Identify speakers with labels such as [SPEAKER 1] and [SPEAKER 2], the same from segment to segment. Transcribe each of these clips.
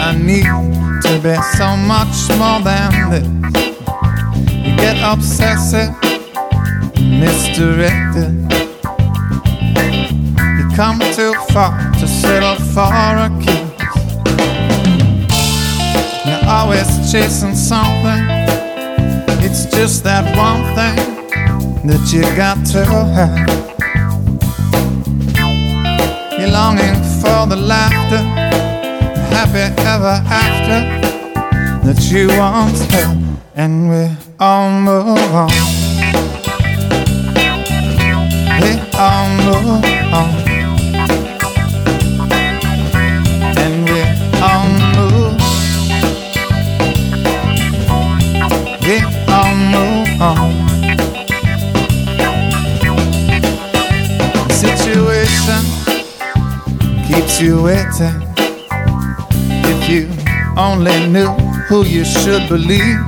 [SPEAKER 1] I need to be so much more than this. You get obsessive, misdirected. You come too far to settle for a kiss. You're always chasing something. It's just that one thing that you got to have. You're longing for the laughter, happy ever after that you once had, and we all move on. We all move on, and we all move. We all move on. Situation keeps you waiting. If you only knew who you should believe,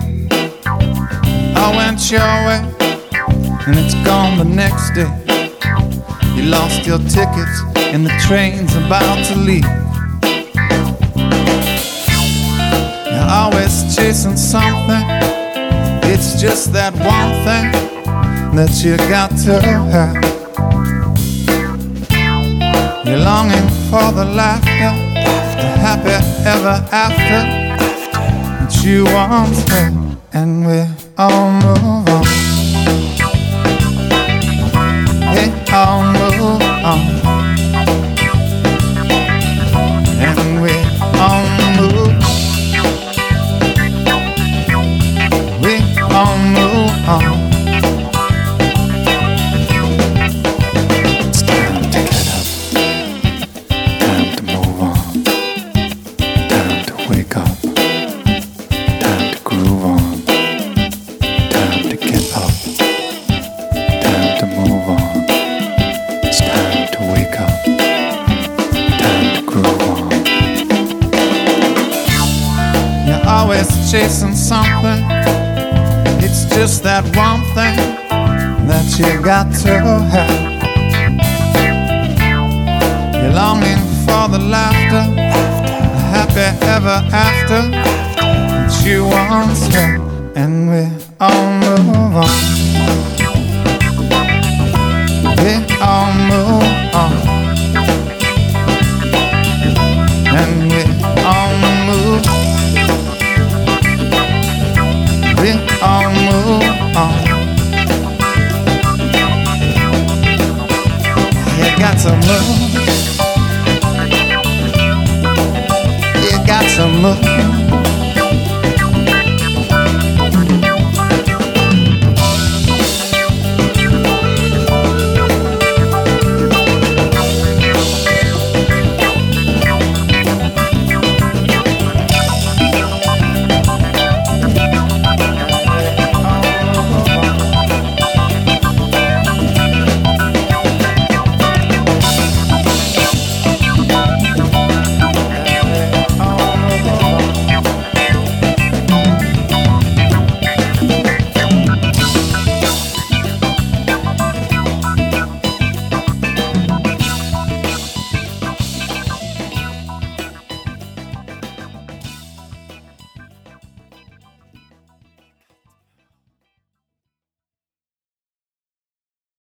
[SPEAKER 1] I went your way and it's gone the next day. You lost your tickets and the train's about to leave. You're always chasing something. It's just that one thing that you got to have. You're longing for the laughter, happy ever after that you once had, and we all move on. We all move on, and we all move. We all move on. Always chasing something. It's just that one thing that you got to have. You're longing for the laughter, the happy ever after that you once had, and we all move on. To move. You got to move.